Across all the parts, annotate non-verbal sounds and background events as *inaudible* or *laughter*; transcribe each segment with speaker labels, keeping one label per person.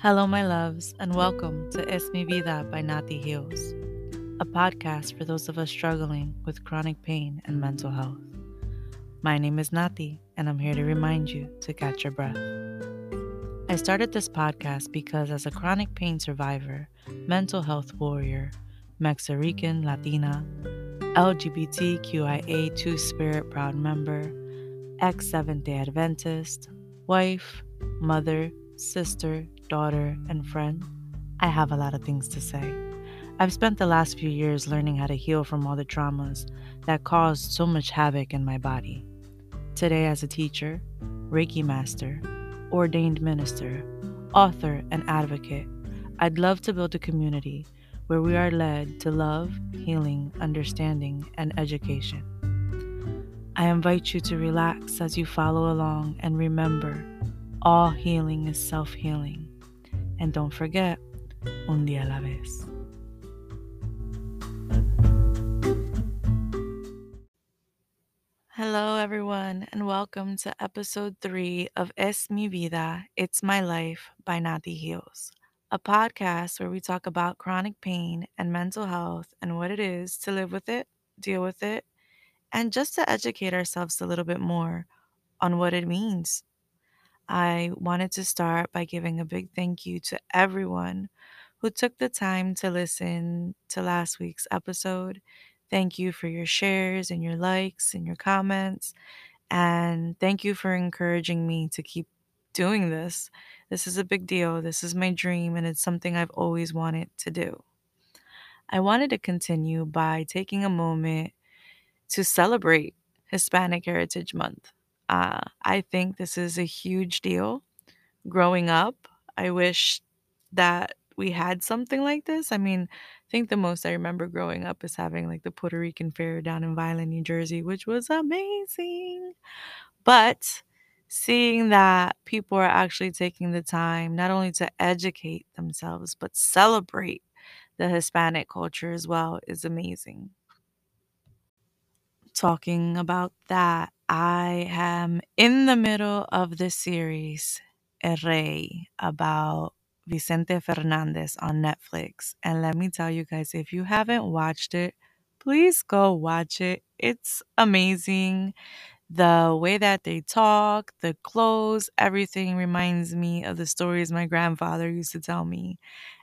Speaker 1: Hello, my loves, and welcome to Es Mi Vida by Naty Heals, a podcast for those of us struggling with chronic pain and mental health. My name is Naty, and I'm here to remind you to catch your breath. I started this podcast because, as a chronic pain survivor, mental health warrior, Mexican, Latina, LGBTQIA 2 Spirit Proud member, ex Seventh day Adventist, wife, mother, sister, daughter, and friend, I have a lot of things to say. I've spent the last few years learning how to heal from all the traumas that caused so much havoc in my body. Today, as a teacher, Reiki master, ordained minister, author, and advocate, I'd love to build a community where we are led to love, healing, understanding, and education. I invite you to relax as you follow along and remember all healing is self healing. And don't forget, un día a la vez. Hello, everyone, and welcome to episode three of Es Mi Vida, It's My Life by Naty Heals, a podcast where we talk about chronic pain and mental health and what it is to live with it, deal with it, and just to educate ourselves a little bit more on what it means I wanted to start by giving a big thank you to everyone who took the time to listen to last week's episode. Thank you for your shares and your likes and your comments. And thank you for encouraging me to keep doing this. This is a big deal. This is my dream, and it's something I've always wanted to do. I wanted to continue by taking a moment to celebrate Hispanic Heritage Month. Uh, I think this is a huge deal. Growing up, I wish that we had something like this. I mean, I think the most I remember growing up is having like the Puerto Rican fair down in Vineland, New Jersey, which was amazing. But seeing that people are actually taking the time not only to educate themselves, but celebrate the Hispanic culture as well is amazing. Talking about that, I am in the middle of the series, El Rey, about Vicente Fernandez on Netflix. And let me tell you guys, if you haven't watched it, please go watch it. It's amazing. The way that they talk, the clothes, everything reminds me of the stories my grandfather used to tell me.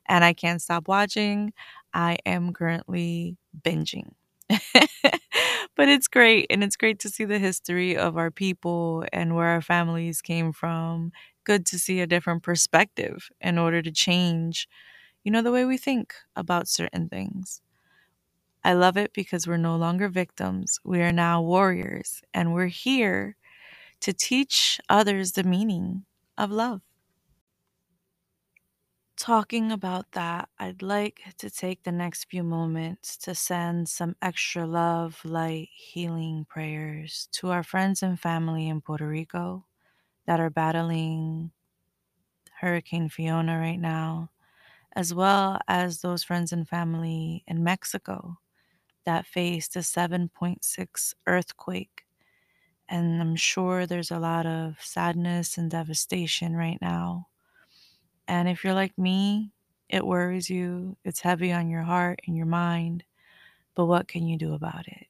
Speaker 1: And I can't stop watching. I am currently binging. *laughs* but it's great. And it's great to see the history of our people and where our families came from. Good to see a different perspective in order to change, you know, the way we think about certain things. I love it because we're no longer victims. We are now warriors, and we're here to teach others the meaning of love talking about that, I'd like to take the next few moments to send some extra love, light, healing prayers to our friends and family in Puerto Rico that are battling Hurricane Fiona right now, as well as those friends and family in Mexico that faced a 7.6 earthquake. And I'm sure there's a lot of sadness and devastation right now and if you're like me, it worries you, it's heavy on your heart and your mind, but what can you do about it?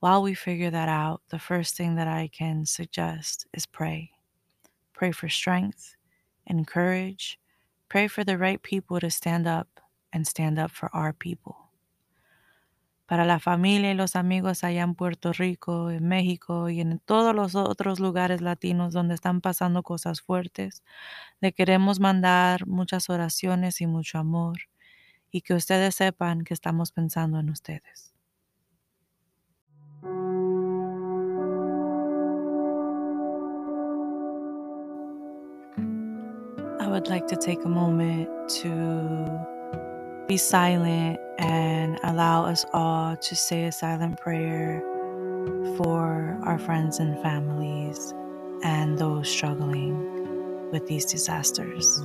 Speaker 1: While we figure that out, the first thing that I can suggest is pray. Pray for strength and courage. Pray for the right people to stand up and stand up for our people. Para la familia y los amigos allá en Puerto Rico, en México y en todos los otros lugares latinos donde están pasando cosas fuertes. Le queremos mandar muchas oraciones y mucho amor y que ustedes sepan que estamos pensando en ustedes. I would like to take a moment to be silent and allow us all to say a silent prayer for our friends and families and those struggling with these disasters.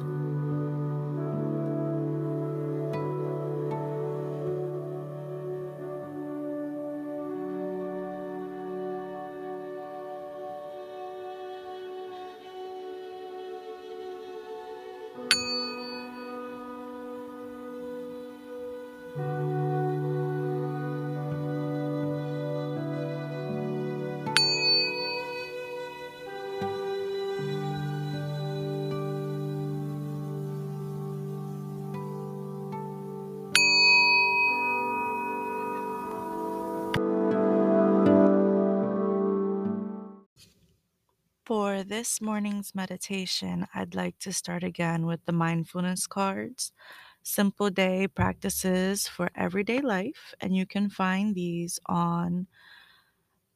Speaker 1: For this morning's meditation, I'd like to start again with the mindfulness cards. Simple day practices for everyday life, and you can find these on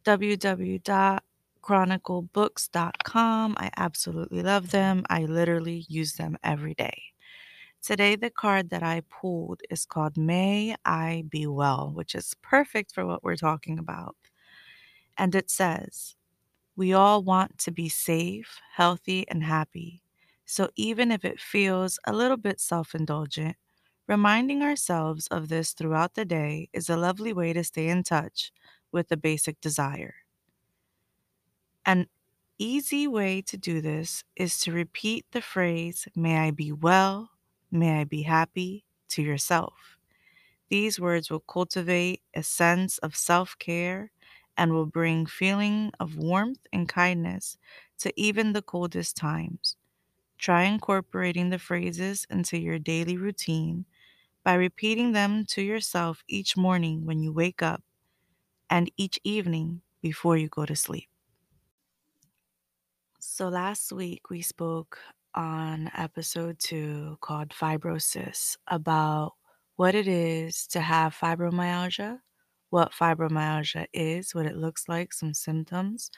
Speaker 1: www.chroniclebooks.com. I absolutely love them. I literally use them every day. Today, the card that I pulled is called May I Be Well, which is perfect for what we're talking about. And it says, We all want to be safe, healthy, and happy. So even if it feels a little bit self indulgent, reminding ourselves of this throughout the day is a lovely way to stay in touch with the basic desire. An easy way to do this is to repeat the phrase, May I be well, may I be happy, to yourself. These words will cultivate a sense of self care and will bring feeling of warmth and kindness to even the coldest times. Try incorporating the phrases into your daily routine by repeating them to yourself each morning when you wake up and each evening before you go to sleep. So, last week we spoke on episode two called Fibrosis about what it is to have fibromyalgia, what fibromyalgia is, what it looks like, some symptoms.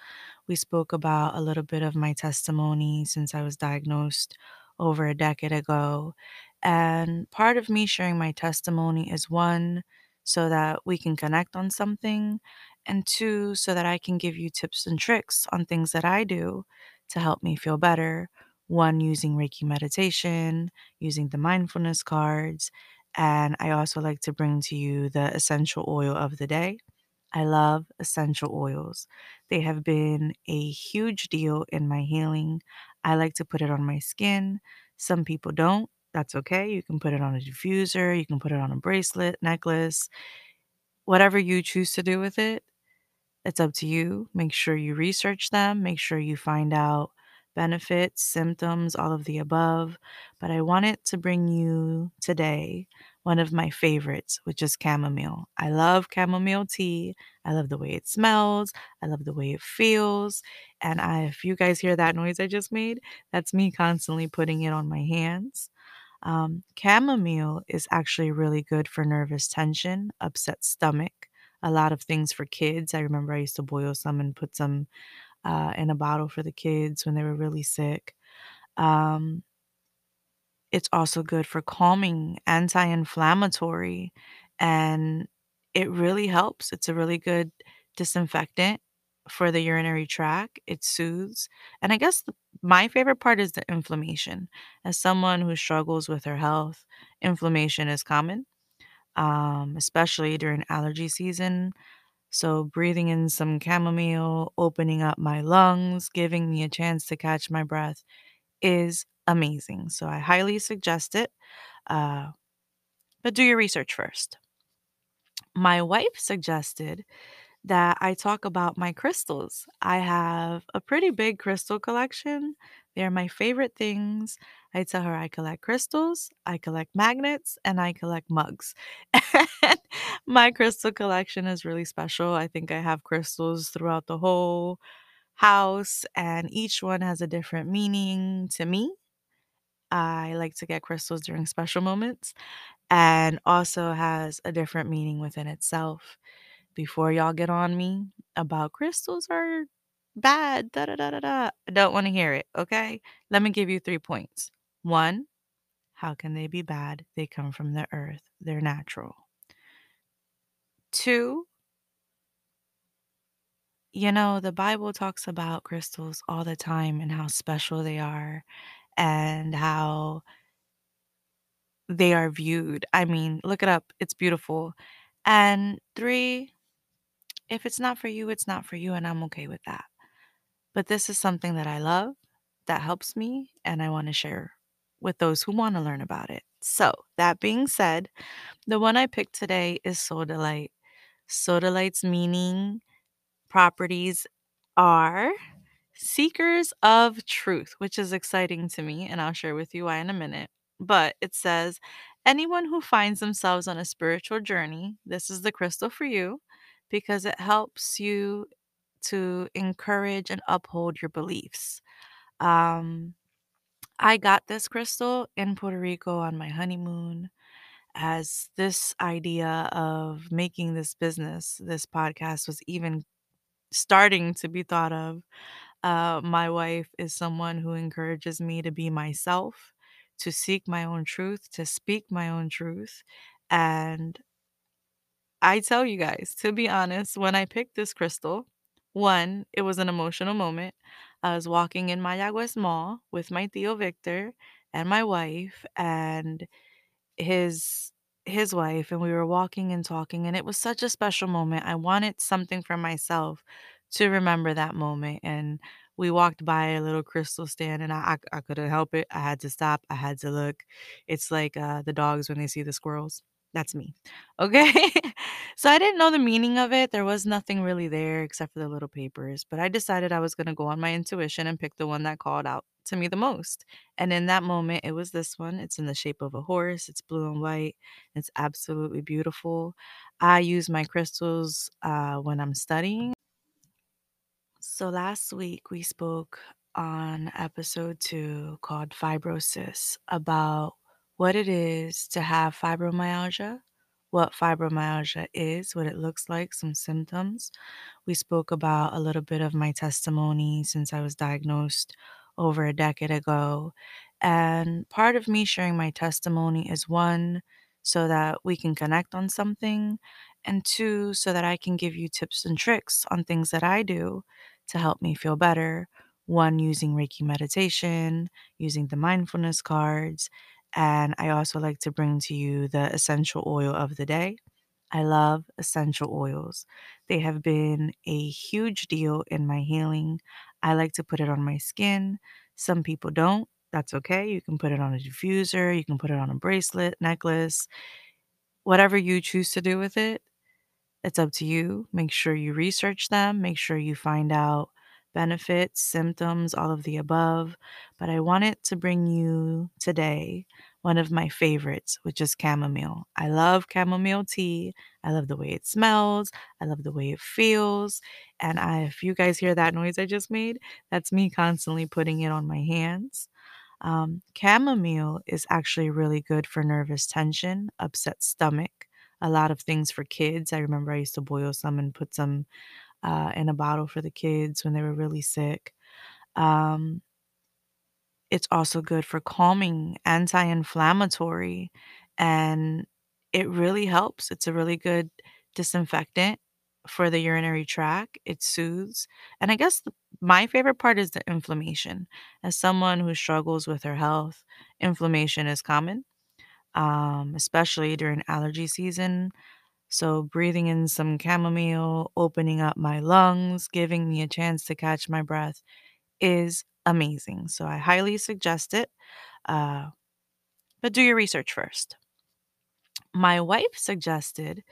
Speaker 1: We spoke about a little bit of my testimony since I was diagnosed over a decade ago. And part of me sharing my testimony is one, so that we can connect on something, and two, so that I can give you tips and tricks on things that I do to help me feel better. One, using Reiki meditation, using the mindfulness cards, and I also like to bring to you the essential oil of the day. I love essential oils. They have been a huge deal in my healing. I like to put it on my skin. Some people don't. That's okay. You can put it on a diffuser, you can put it on a bracelet, necklace, whatever you choose to do with it. It's up to you. Make sure you research them, make sure you find out benefits, symptoms, all of the above. But I wanted to bring you today one of my favorites, which is chamomile. I love chamomile tea. I love the way it smells. I love the way it feels. And I, if you guys hear that noise I just made, that's me constantly putting it on my hands. Um, chamomile is actually really good for nervous tension, upset stomach, a lot of things for kids. I remember I used to boil some and put some uh, in a bottle for the kids when they were really sick. Um, it's also good for calming, anti-inflammatory, and it really helps. It's a really good disinfectant for the urinary tract. It soothes. And I guess th- my favorite part is the inflammation. As someone who struggles with her health, inflammation is common, um, especially during allergy season. So, breathing in some chamomile, opening up my lungs, giving me a chance to catch my breath is amazing. So, I highly suggest it. Uh, but do your research first. My wife suggested that I talk about my crystals. I have a pretty big crystal collection. They're my favorite things. I tell her I collect crystals, I collect magnets, and I collect mugs. *laughs* And my crystal collection is really special. I think I have crystals throughout the whole house, and each one has a different meaning to me. I like to get crystals during special moments and also has a different meaning within itself before y'all get on me about crystals are bad, da da da da da. I don't want to hear it, okay? Let me give you three points. One, how can they be bad? They come from the earth, they're natural. Two, you know, the Bible talks about crystals all the time and how special they are and how they are viewed. I mean, look it up, it's beautiful. And three, if it's not for you, it's not for you, and I'm okay with that. But this is something that I love, that helps me, and I want to share with those who want to learn about it. So, that being said, the one I picked today is Sodalite. Sodalite's meaning properties are seekers of truth, which is exciting to me, and I'll share with you why in a minute. But it says, anyone who finds themselves on a spiritual journey, this is the crystal for you because it helps you to encourage and uphold your beliefs. Um, I got this crystal in Puerto Rico on my honeymoon as this idea of making this business, this podcast was even starting to be thought of. Uh, my wife is someone who encourages me to be myself, to seek my own truth, to speak my own truth. And I tell you guys, to be honest, when I picked this crystal, one, it was an emotional moment. I was walking in Mayagüez Mall with my tío Victor and my wife and his his wife, and we were walking and talking, and it was such a special moment. I wanted something for myself to remember that moment, and we walked by a little crystal stand, and I I, I couldn't help it. I had to stop. I had to look. It's like uh, the dogs when they see the squirrels. That's me. Okay. *laughs* so I didn't know the meaning of it. There was nothing really there except for the little papers, but I decided I was going to go on my intuition and pick the one that called out to me the most. And in that moment, it was this one. It's in the shape of a horse, it's blue and white. It's absolutely beautiful. I use my crystals uh, when I'm studying. So last week, we spoke on episode two called Fibrosis about what it is to have fibromyalgia, what fibromyalgia is, what it looks like, some symptoms. We spoke about a little bit of my testimony since I was diagnosed over a decade ago. And part of me sharing my testimony is one, so that we can connect on something, and two, so that I can give you tips and tricks on things that I do to help me feel better. One, using Reiki meditation, using the mindfulness cards. And I also like to bring to you the essential oil of the day. I love essential oils. They have been a huge deal in my healing. I like to put it on my skin. Some people don't. That's okay. You can put it on a diffuser, you can put it on a bracelet, necklace, whatever you choose to do with it. It's up to you. Make sure you research them, make sure you find out benefits, symptoms, all of the above. But I wanted to bring you today one of my favorites, which is chamomile. I love chamomile tea. I love the way it smells. I love the way it feels. And I, if you guys hear that noise I just made, that's me constantly putting it on my hands. Um, chamomile is actually really good for nervous tension, upset stomach, a lot of things for kids. I remember I used to boil some and put some uh, in a bottle for the kids when they were really sick. Um, it's also good for calming, anti-inflammatory, and it really helps. It's a really good disinfectant for the urinary tract. It soothes. And I guess the, my favorite part is the inflammation. As someone who struggles with her health, inflammation is common, um, especially during allergy season. So, breathing in some chamomile, opening up my lungs, giving me a chance to catch my breath is amazing. So, I highly suggest it. Uh, but do your research first. My wife suggested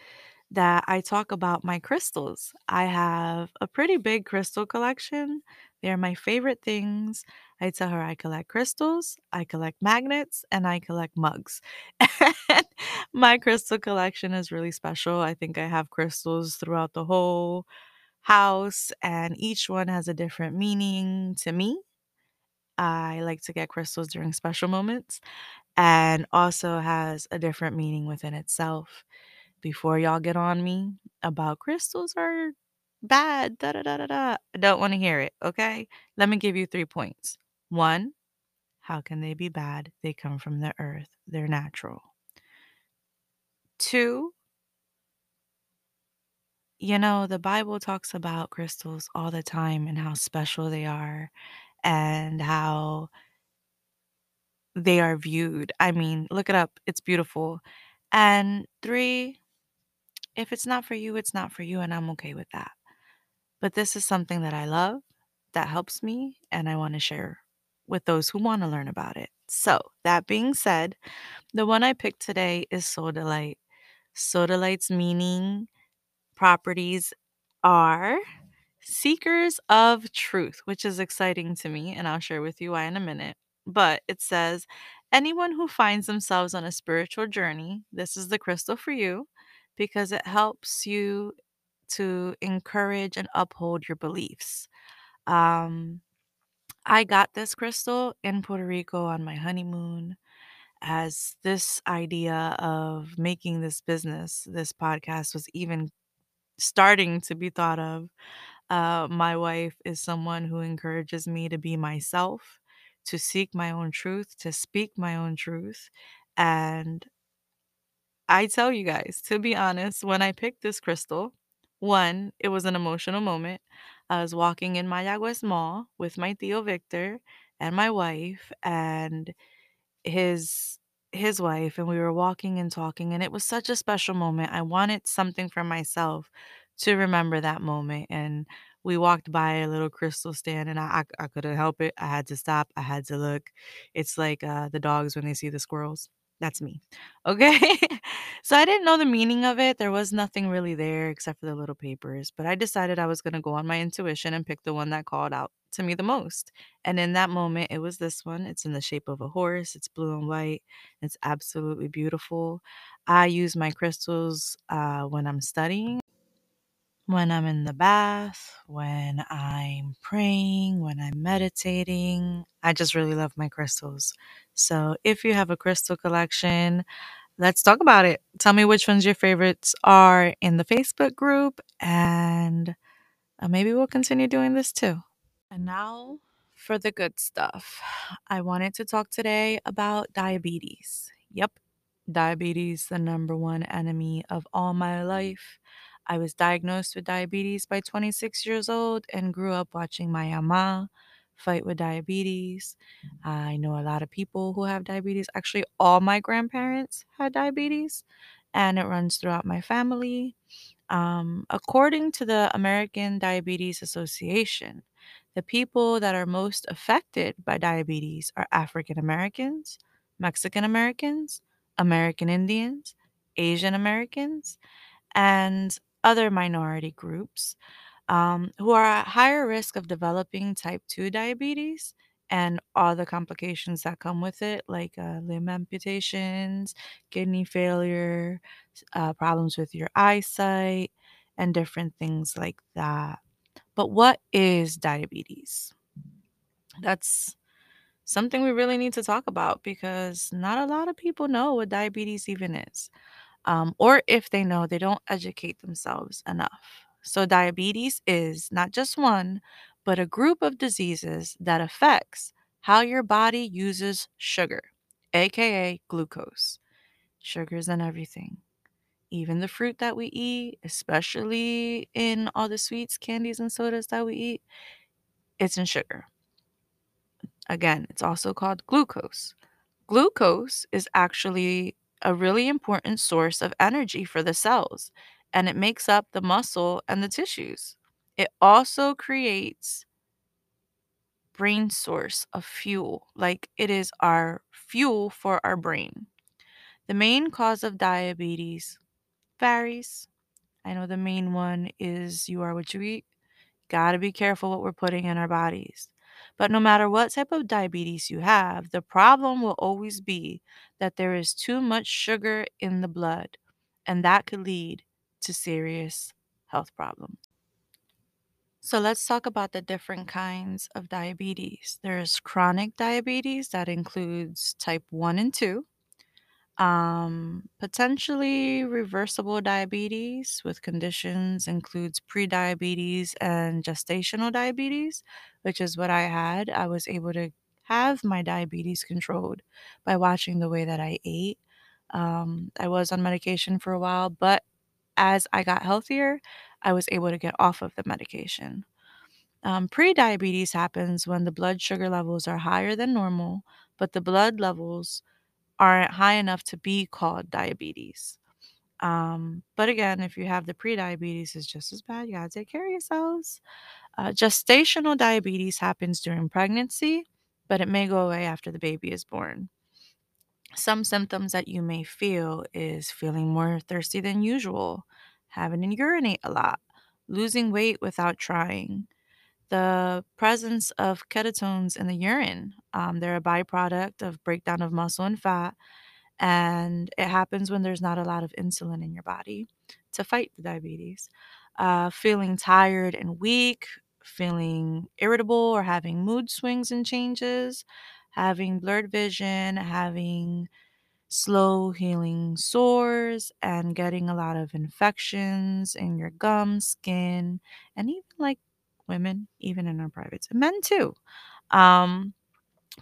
Speaker 1: that I talk about my crystals. I have a pretty big crystal collection. They're my favorite things. I tell her I collect crystals, I collect magnets, and I collect mugs. *laughs* And my crystal collection is really special. I think I have crystals throughout the whole house, and each one has a different meaning to me. I like to get crystals during special moments and also has a different meaning within itself before y'all get on me about crystals are bad, da da da da da. I don't want to hear it, okay? Let me give you three points. One, how can they be bad? They come from the earth, they're natural. Two, you know, the Bible talks about crystals all the time and how special they are and how they are viewed. I mean, look it up, it's beautiful. And three, if it's not for you, it's not for you, and I'm okay with that. But this is something that I love, that helps me, and I want to share with those who want to learn about it. So, that being said, the one I picked today is Sodalite. Sodalite's meaning properties are seekers of truth, which is exciting to me, and I'll share with you why in a minute. But it says, anyone who finds themselves on a spiritual journey, this is the crystal for you because it helps you to encourage and uphold your beliefs. Um, I got this crystal in Puerto Rico on my honeymoon as this idea of making this business, this podcast was even starting to be thought of. Uh, my wife is someone who encourages me to be myself, to seek my own truth, to speak my own truth. And I tell you guys, to be honest, when I picked this crystal, one, it was an emotional moment. I was walking in Mayagüez Mall with my tío Victor and my wife and his his wife and we were walking and talking and it was such a special moment. I wanted something for myself to remember that moment and we walked by a little crystal stand and I I, I couldn't help it. I had to stop. I had to look. It's like uh, the dogs when they see the squirrels. That's me. Okay. *laughs* so I didn't know the meaning of it. There was nothing really there except for the little papers, but I decided I was going to go on my intuition and pick the one that called out to me the most. And in that moment, it was this one. It's in the shape of a horse, it's blue and white. It's absolutely beautiful. I use my crystals uh, when I'm studying, when I'm in the bath, when I'm praying, when I'm meditating. I just really love my crystals. So if you have a crystal collection, let's talk about it. Tell me which ones your favorites are in the Facebook group, and uh, maybe we'll continue doing this too. And now for the good stuff. I wanted to talk today about diabetes. Yep, diabetes, the number one enemy of all my life. I was diagnosed with diabetes by 26 years old and grew up watching my ama fight with diabetes. I know a lot of people who have diabetes. Actually, all my grandparents had diabetes, and it runs throughout my family. Um, according to the American Diabetes Association, the people that are most affected by diabetes are African Americans, Mexican Americans, American Indians, Asian Americans, and other minority groups um, who are at higher risk of developing type 2 diabetes and all the complications that come with it, like uh, limb amputations, kidney failure, uh, problems with your eyesight, and different things like that. But what is diabetes? That's something we really need to talk about because not a lot of people know what diabetes even is um, or if they know, they don't educate themselves enough. So, diabetes is not just one, but a group of diseases that affects how your body uses sugar, aka glucose. Sugar's in everything, even the fruit that we eat, especially in all the sweets, candies, and sodas that we eat, it's in sugar. Again, it's also called glucose. Glucose is actually a really important source of energy for the cells, and it makes up the muscle and the tissues. It also creates brain source of fuel, like it is our fuel for our brain. The main cause of diabetes varies. I know the main one is you are what you eat. Gotta be careful what we're putting in our bodies. But no matter what type of diabetes you have, the problem will always be that there is too much sugar in the blood, and that could lead to serious health problems. So let's talk about the different kinds of diabetes. There's chronic diabetes that includes type 1 and 2, um, potentially reversible diabetes with conditions includes prediabetes and gestational diabetes, which is what I had. I was able to have my diabetes controlled by watching the way that I ate. Um, I was on medication for a while, but as I got healthier, I was able to get off of the medication. Um, prediabetes happens when the blood sugar levels are higher than normal, but the blood levels aren't high enough to be called diabetes. Um, but again, if you have the prediabetes, it's just as bad. You gotta take care of yourselves. Uh, gestational diabetes happens during pregnancy, but it may go away after the baby is born. Some symptoms that you may feel is feeling more thirsty than usual, having to urinate a lot, losing weight without trying, the presence of ketones in the urine. Um, they're a byproduct of breakdown of muscle and fat And it happens when there's not a lot of insulin in your body to fight the diabetes. Uh, feeling tired and weak, feeling irritable or having mood swings and changes, having blurred vision, having slow healing sores, and getting a lot of infections in your gums, skin, and even like women, even in our privates, and men too. Um,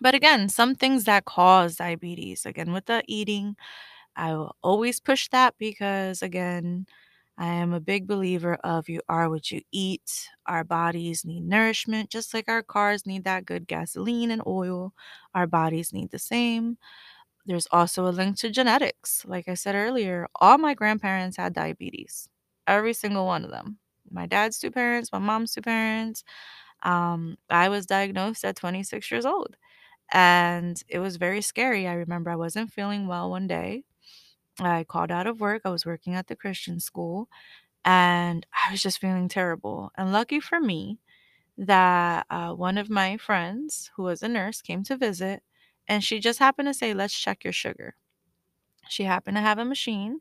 Speaker 1: but again, some things that cause diabetes, again, with the eating, I will always push that because, again, I am a big believer of you are what you eat. Our bodies need nourishment, just like our cars need that good gasoline and oil. Our bodies need the same. There's also a link to genetics. Like I said earlier, all my grandparents had diabetes, every single one of them. My dad's two parents, my mom's two parents. Um, I was diagnosed at 26 years old and it was very scary. I remember I wasn't feeling well one day. I called out of work. I was working at the Christian school and I was just feeling terrible. And lucky for me that uh, one of my friends, who was a nurse, came to visit and she just happened to say, Let's check your sugar. She happened to have a machine,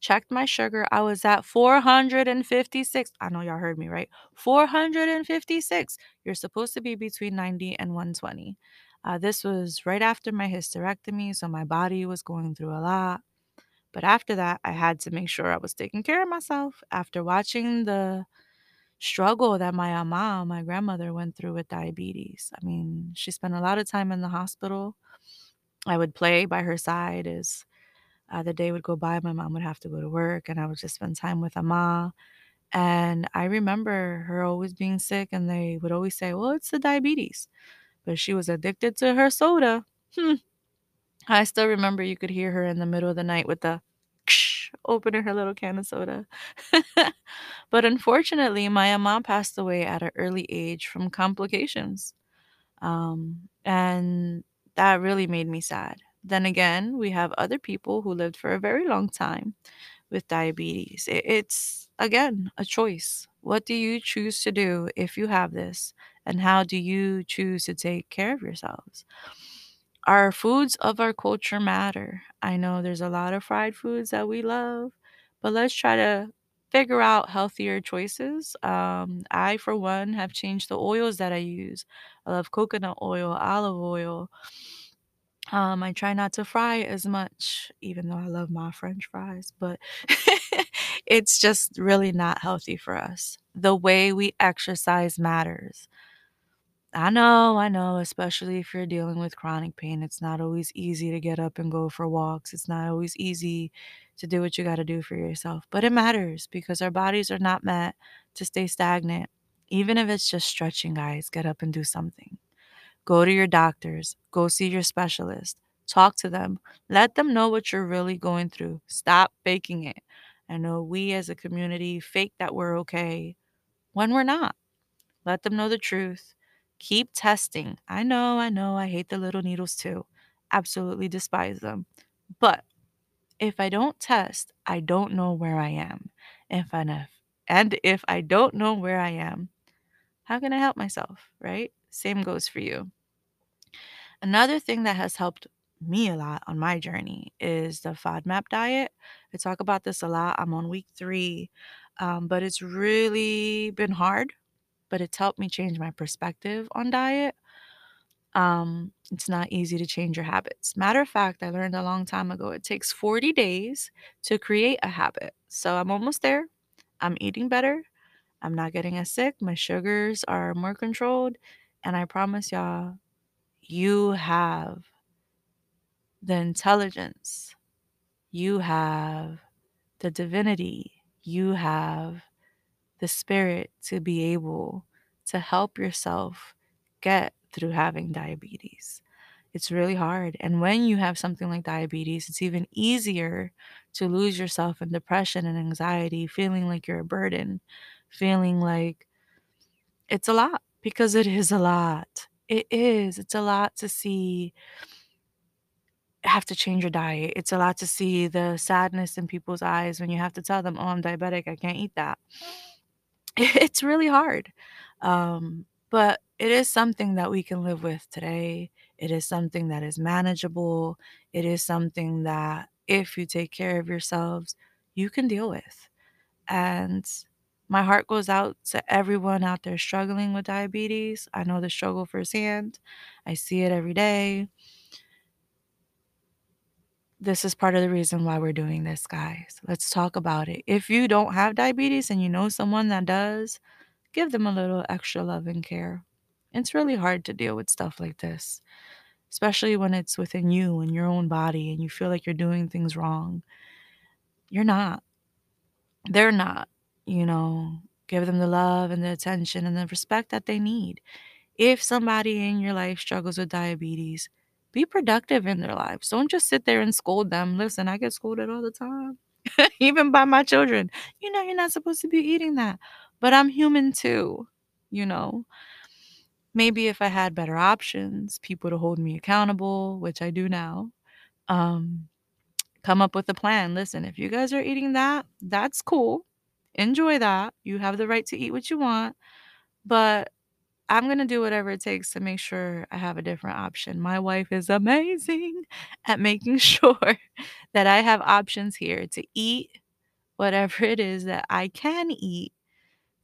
Speaker 1: checked my sugar. I was at 456. I know y'all heard me, right? 456. You're supposed to be between 90 and 120. Uh, this was right after my hysterectomy, so my body was going through a lot. But after that, I had to make sure I was taking care of myself. After watching the struggle that my mom, my grandmother, went through with diabetes, I mean, she spent a lot of time in the hospital. I would play by her side as uh, the day would go by. My mom would have to go to work, and I would just spend time with Ama. And I remember her always being sick, and they would always say, Well, it's the diabetes. But she was addicted to her soda. Hmm. I still remember you could hear her in the middle of the night with the opening her little can of soda. *laughs* but unfortunately, my mom passed away at an early age from complications. Um, and that really made me sad. Then again, we have other people who lived for a very long time with diabetes. It's, again, a choice. What do you choose to do if you have this? And how do you choose to take care of yourselves? Our foods of our culture matter. I know there's a lot of fried foods that we love, but let's try to figure out healthier choices. Um, I, for one, have changed the oils that I use. I love coconut oil, olive oil. Um, I try not to fry as much, even though I love my french fries, but *laughs* it's just really not healthy for us. The way we exercise matters. I know, I know, especially if you're dealing with chronic pain, it's not always easy to get up and go for walks. It's not always easy to do what you got to do for yourself, but it matters because our bodies are not meant to stay stagnant. Even if it's just stretching, guys, get up and do something. Go to your doctors, go see your specialist, talk to them, let them know what you're really going through. Stop faking it. I know we as a community fake that we're okay when we're not. Let them know the truth. Keep testing. I know, I know, I hate the little needles too. Absolutely despise them. But if I don't test, I don't know where I am. If and if and if I don't know where I am, how can I help myself, right? Same goes for you. Another thing that has helped me a lot on my journey is the FODMAP diet. I talk about this a lot. I'm on week three, um, but it's really been hard, but it's helped me change my perspective on diet. Um, it's not easy to change your habits. Matter of fact, I learned a long time ago it takes 40 days to create a habit. So I'm almost there. I'm eating better. I'm not getting as sick. My sugars are more controlled. And I promise y'all, you have the intelligence, you have the divinity, you have the spirit to be able to help yourself get through having diabetes. It's really hard. And when you have something like diabetes, it's even easier to lose yourself in depression and anxiety, feeling like you're a burden, feeling like it's a lot because it is a lot. It is. It's a lot to see have to change your diet. It's a lot to see the sadness in people's eyes when you have to tell them, "Oh, I'm diabetic. I can't eat that." *laughs* It's really hard. Um, but it is something that we can live with today. It is something that is manageable. It is something that, if you take care of yourselves, you can deal with. And my heart goes out to everyone out there struggling with diabetes. I know the struggle firsthand, I see it every day. This is part of the reason why we're doing this, guys. Let's talk about it. If you don't have diabetes and you know someone that does, give them a little extra love and care. It's really hard to deal with stuff like this, especially when it's within you and your own body and you feel like you're doing things wrong. You're not. They're not. You know, give them the love and the attention and the respect that they need. If somebody in your life struggles with diabetes, be productive in their lives. Don't just sit there and scold them. Listen, I get scolded all the time, *laughs* even by my children. You know, you're not supposed to be eating that. But I'm human too, you know. Maybe if I had better options, people to hold me accountable, which I do now, um, come up with a plan. Listen, if you guys are eating that, that's cool. Enjoy that. You have the right to eat what you want. But I'm gonna do whatever it takes to make sure I have a different option. My wife is amazing *laughs* at making *laughs* sure that I have options here to eat whatever it is that I can eat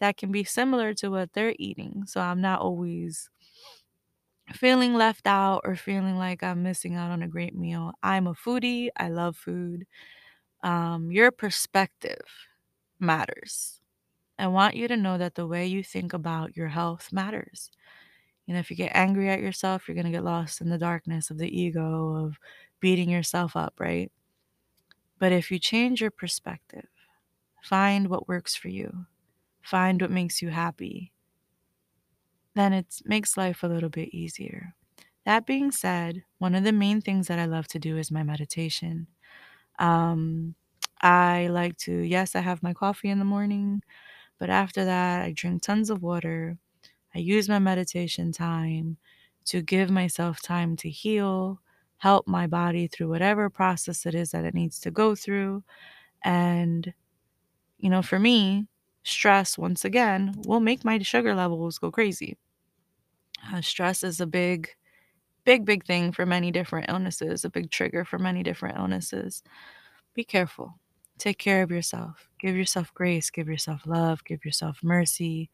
Speaker 1: that can be similar to what they're eating. So I'm not always feeling left out or feeling like I'm missing out on a great meal. I'm a foodie, I love food. Um, your perspective matters. I want you to know that the way you think about your health matters. You know, if you get angry at yourself, you're going to get lost in the darkness of the ego, of beating yourself up, right? But if you change your perspective, find what works for you, find what makes you happy, then it makes life a little bit easier. That being said, one of the main things that I love to do is my meditation. Um, I like to, yes, I have my coffee in the morning, but after that, I drink tons of water. I use my meditation time to give myself time to heal, help my body through whatever process it is that it needs to go through. And, you know, for me, stress, once again, will make my sugar levels go crazy. Uh, stress is a big, big, big thing for many different illnesses, a big trigger for many different illnesses. Be careful. Take care of yourself. Give yourself grace. Give yourself love. Give yourself mercy.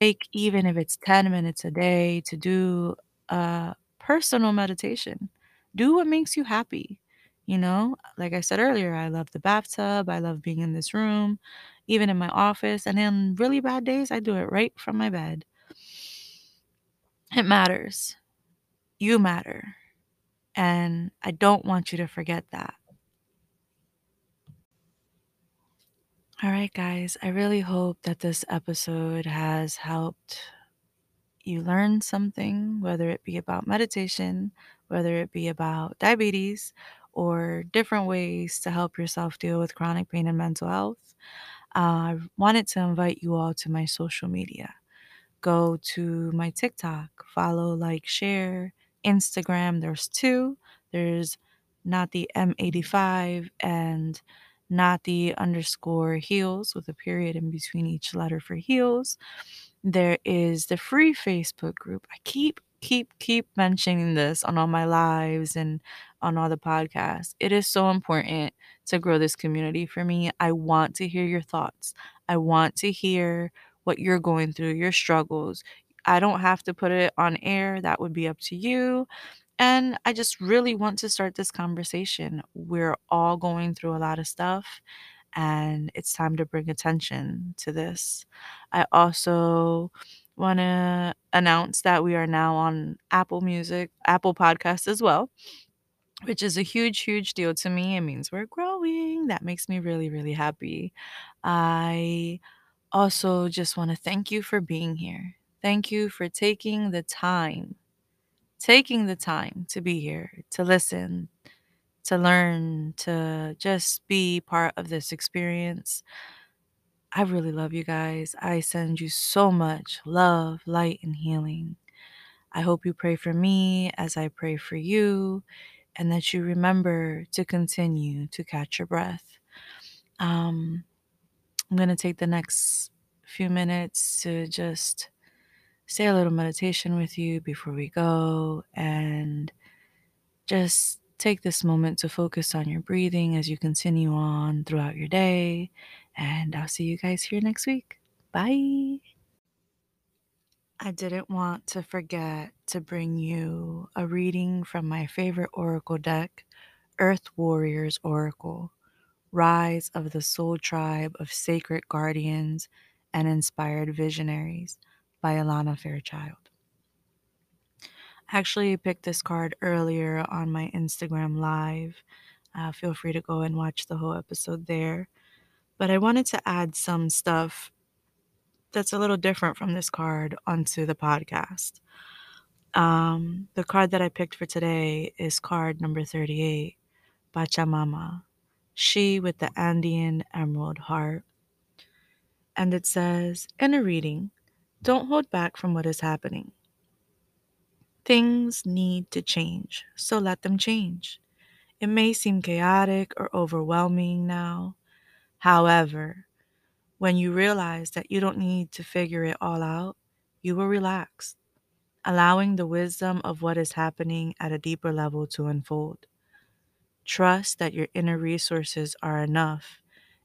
Speaker 1: Take, even if it's 10 minutes a day, to do a personal meditation. Do what makes you happy. You know, like I said earlier, I love the bathtub. I love being in this room, even in my office. And in really bad days, I do it right from my bed. It matters. You matter. And I don't want you to forget that. All right, guys, I really hope that this episode has helped you learn something, whether it be about meditation, whether it be about diabetes, or different ways to help yourself deal with chronic pain and mental health. Uh, I wanted to invite you all to my social media. Go to my TikTok, follow, like, share. Instagram, there's two. There's not the M85 and not the underscore heels with a period in between each letter for heels. There is the free Facebook group. I keep, keep, keep mentioning this on all my lives and on all the podcasts. It is so important to grow this community for me. I want to hear your thoughts. I want to hear what you're going through, your struggles. I don't have to put it on air, that would be up to you. And I just really want to start this conversation. We're all going through a lot of stuff, and it's time to bring attention to this. I also want to announce that we are now on Apple Music, Apple Podcasts as well, which is a huge, huge deal to me. It means we're growing. That makes me really, really happy. I also just want to thank you for being here. Thank you for taking the time taking the time to be here, to listen, to learn, to just be part of this experience. I really love you guys. I send you so much love, light, and healing. I hope you pray for me as I pray for you, and that you remember to continue to catch your breath. Um, I'm going to take the next few minutes to just say a little meditation with you before we go and just take this moment to focus on your breathing as you continue on throughout your day. And I'll see you guys here next week. Bye. I didn't want to forget to bring you a reading from my favorite oracle deck, Earth Warriors Oracle Rise of the Soul Tribe of Sacred Guardians and Inspired Visionaries by Alana Fairchild. I actually picked this card earlier on my Instagram live. Uh, feel free to go and watch the whole episode there. But I wanted to add some stuff that's a little different from this card onto the podcast. Um, the card that I picked for today is card number 38, Pachamama, she with the Andean emerald heart. And it says, in a reading, don't hold back from what is happening. Things need to change, so let them change. It may seem chaotic or overwhelming now. However, when you realize that you don't need to figure it all out, you will relax, allowing the wisdom of what is happening at a deeper level to unfold. Trust that your inner resources are enough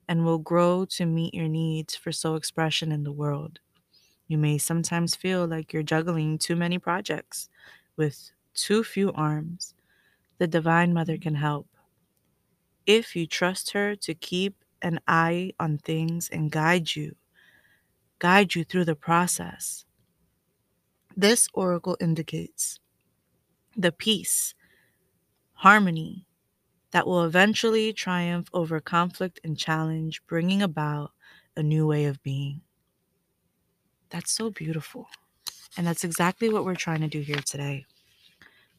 Speaker 1: and will grow to meet your needs for soul expression in the world. You may sometimes feel like you're juggling too many projects with too few arms. The Divine Mother can help. If you trust her to keep an eye on things and guide you, guide you through the process. This oracle indicates the peace, harmony that will eventually triumph over conflict and challenge, bringing about a new way of being. That's so beautiful. And that's exactly what we're trying to do here today.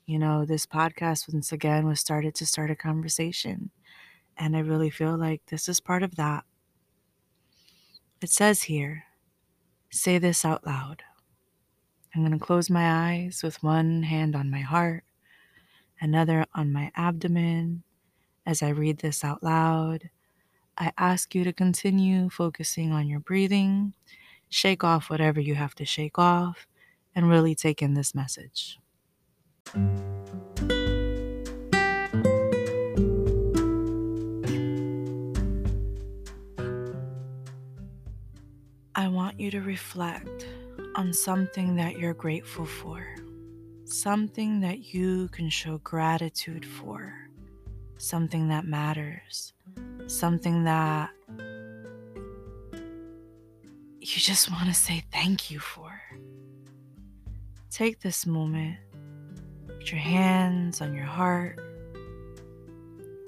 Speaker 1: You know, this podcast, once again, was started to start a conversation. And I really feel like this is part of that. It says here, say this out loud. I'm going to close my eyes with one hand on my heart, another on my abdomen. As I read this out loud, I ask you to continue focusing on your breathing, shake off whatever you have to shake off, and really take in this message. I want you to reflect on something that you're grateful for, something that you can show gratitude for, something that matters, something that you just want to say thank you for. Take this moment, put your hands on your heart,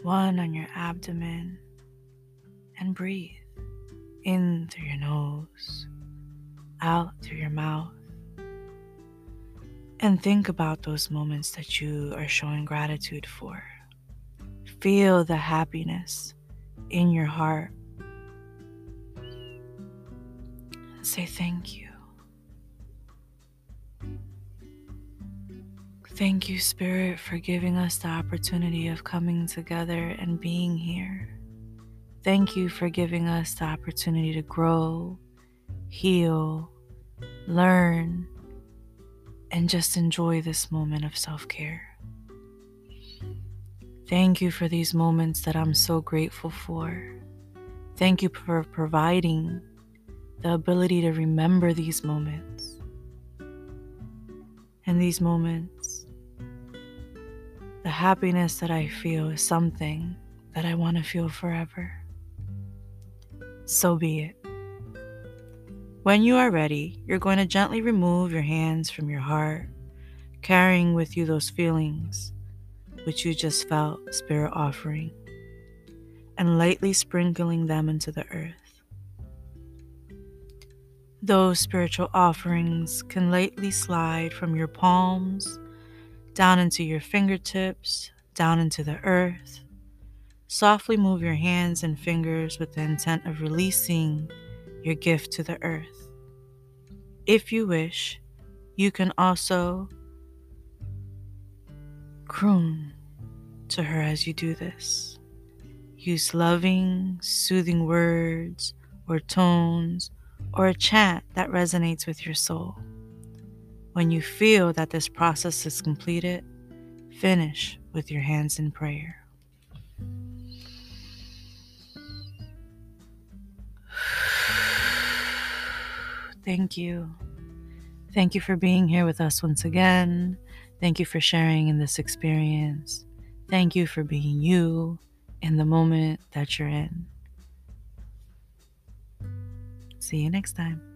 Speaker 1: one on your abdomen, and breathe in through your nose, out through your mouth. And think about those moments that you are showing gratitude for. Feel the happiness in your heart. Say thank you. Thank you, Spirit, for giving us the opportunity of coming together and being here. Thank you for giving us the opportunity to grow, heal, learn, and just enjoy this moment of self care. Thank you for these moments that I'm so grateful for. Thank you for providing the ability to remember these moments. And these moments, the happiness that I feel is something that I want to feel forever so be it. When you are ready, you're going to gently remove your hands from your heart, carrying with you those feelings which you just felt Spirit offering, and lightly sprinkling them into the earth. Those spiritual offerings can lightly slide from your palms down into your fingertips, down into the earth, Softly move your hands and fingers with the intent of releasing your gift to the earth. If you wish, you can also croon to her as you do this. Use loving, soothing words or tones or a chant that resonates with your soul. When you feel that this process is completed, finish with your hands in prayer. *sighs* Thank you. Thank you for being here with us once again. Thank you for sharing in this experience. Thank you for being you in the moment that you're in. See you next time.